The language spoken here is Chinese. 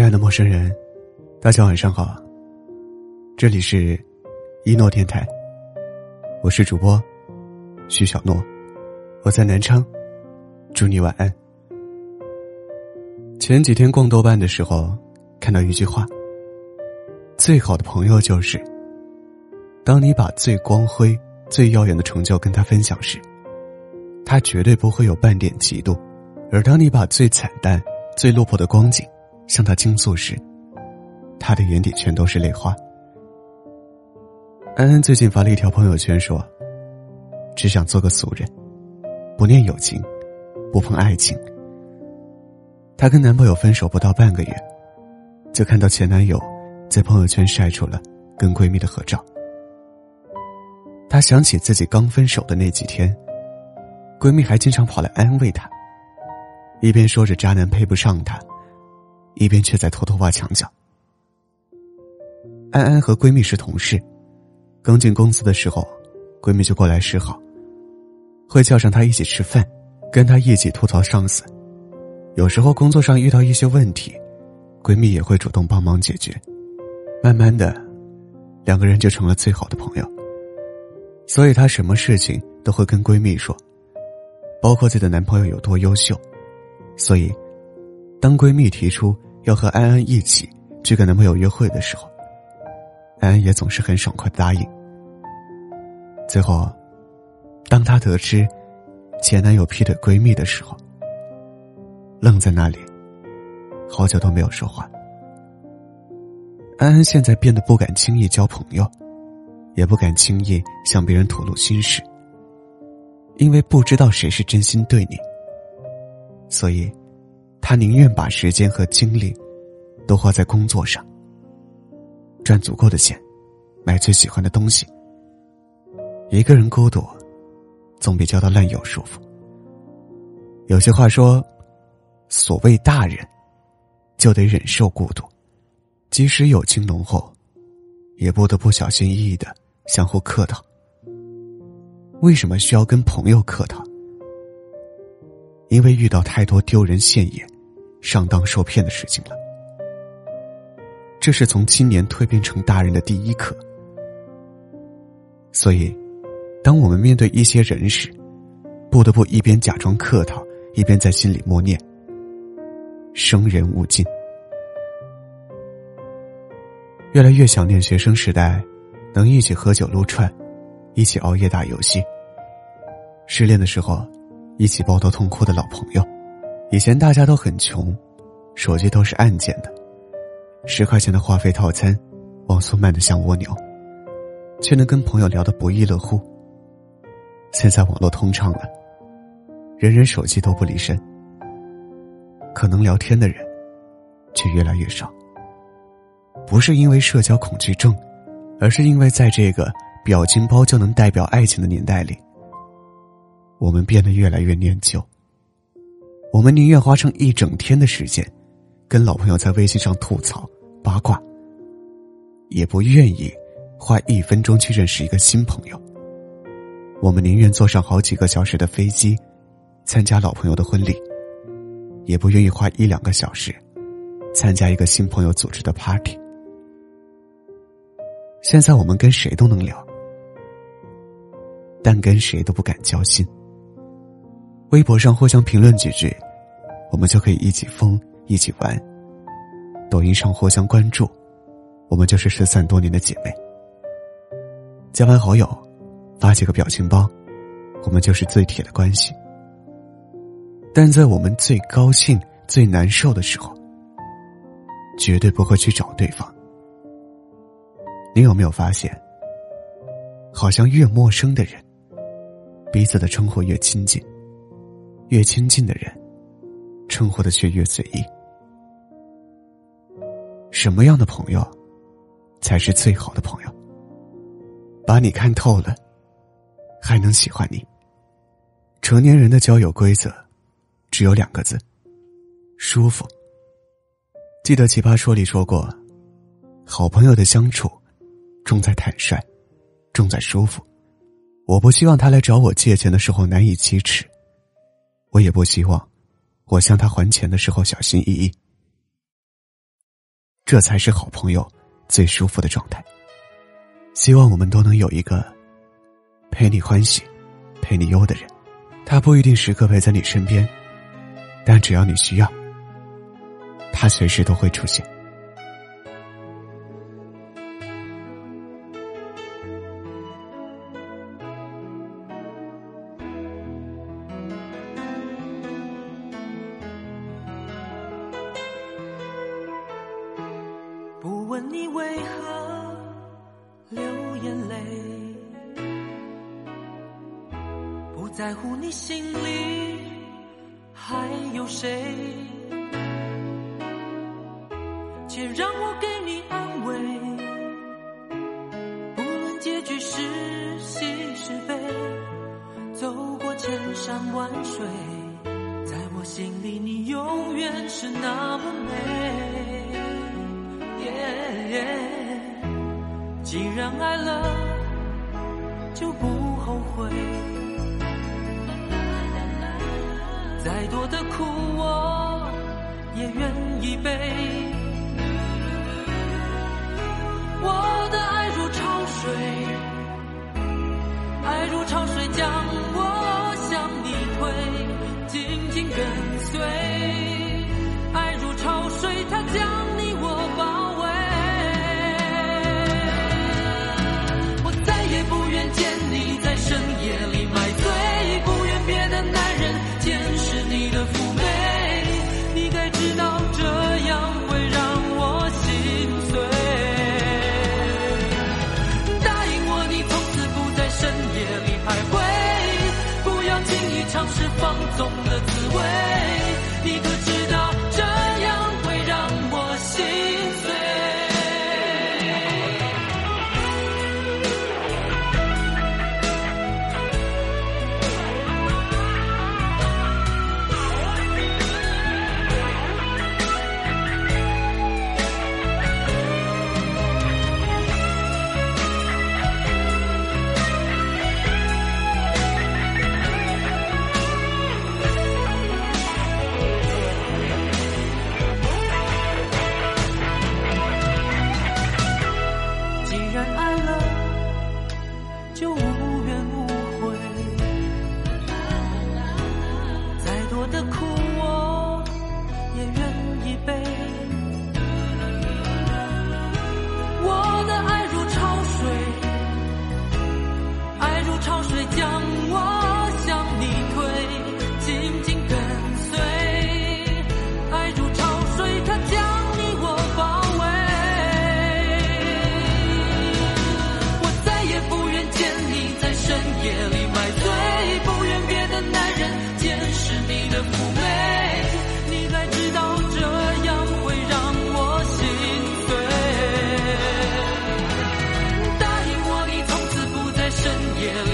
亲爱的陌生人，大家晚上好。这里是一诺电台，我是主播徐小诺，我在南昌，祝你晚安。前几天逛豆瓣的时候，看到一句话：最好的朋友就是，当你把最光辉、最耀眼的成就跟他分享时，他绝对不会有半点嫉妒；而当你把最惨淡、最落魄的光景，向他倾诉时，他的眼底全都是泪花。安安最近发了一条朋友圈，说：“只想做个俗人，不念友情，不碰爱情。”她跟男朋友分手不到半个月，就看到前男友在朋友圈晒出了跟闺蜜的合照。她想起自己刚分手的那几天，闺蜜还经常跑来安慰她，一边说着渣男配不上她。一边却在偷偷挖墙角。安安和闺蜜是同事，刚进公司的时候，闺蜜就过来示好，会叫上她一起吃饭，跟她一起吐槽上司。有时候工作上遇到一些问题，闺蜜也会主动帮忙解决。慢慢的，两个人就成了最好的朋友。所以她什么事情都会跟闺蜜说，包括自己的男朋友有多优秀。所以。当闺蜜提出要和安安一起去跟男朋友约会的时候，安安也总是很爽快的答应。最后，当她得知前男友劈腿闺蜜的时候，愣在那里，好久都没有说话。安安现在变得不敢轻易交朋友，也不敢轻易向别人吐露心事，因为不知道谁是真心对你，所以。他宁愿把时间和精力都花在工作上，赚足够的钱，买最喜欢的东西。一个人孤独，总比交到烂友舒服。有些话说，所谓大人，就得忍受孤独，即使友情浓厚，也不得不小心翼翼的相互客套。为什么需要跟朋友客套？因为遇到太多丢人现眼。上当受骗的事情了，这是从青年蜕变成大人的第一课。所以，当我们面对一些人时，不得不一边假装客套，一边在心里默念：“生人勿近。”越来越想念学生时代，能一起喝酒撸串，一起熬夜打游戏。失恋的时候，一起抱头痛哭的老朋友。以前大家都很穷，手机都是按键的，十块钱的话费套餐，网速慢的像蜗牛，却能跟朋友聊得不亦乐乎。现在网络通畅了，人人手机都不离身，可能聊天的人却越来越少。不是因为社交恐惧症，而是因为在这个表情包就能代表爱情的年代里，我们变得越来越念旧。我们宁愿花上一整天的时间，跟老朋友在微信上吐槽八卦，也不愿意花一分钟去认识一个新朋友。我们宁愿坐上好几个小时的飞机，参加老朋友的婚礼，也不愿意花一两个小时，参加一个新朋友组织的 party。现在我们跟谁都能聊，但跟谁都不敢交心。微博上互相评论几句，我们就可以一起疯一起玩。抖音上互相关注，我们就是失散多年的姐妹。加完好友，发几个表情包，我们就是最铁的关系。但在我们最高兴、最难受的时候，绝对不会去找对方。你有没有发现，好像越陌生的人，彼此的称呼越亲近？越亲近的人，称呼的却越随意。什么样的朋友，才是最好的朋友？把你看透了，还能喜欢你。成年人的交友规则，只有两个字：舒服。记得《奇葩说》里说过，好朋友的相处，重在坦率，重在舒服。我不希望他来找我借钱的时候难以启齿。我也不希望，我向他还钱的时候小心翼翼。这才是好朋友最舒服的状态。希望我们都能有一个陪你欢喜、陪你忧的人，他不一定时刻陪在你身边，但只要你需要，他随时都会出现。你为何流眼泪，不在乎你心里还有谁，且让我给你安慰。不论结局是喜是悲，走过千山万水，在我心里你永远是那么美。既然爱了，就不后悔。再多的苦，我 Where? Bring Yeah.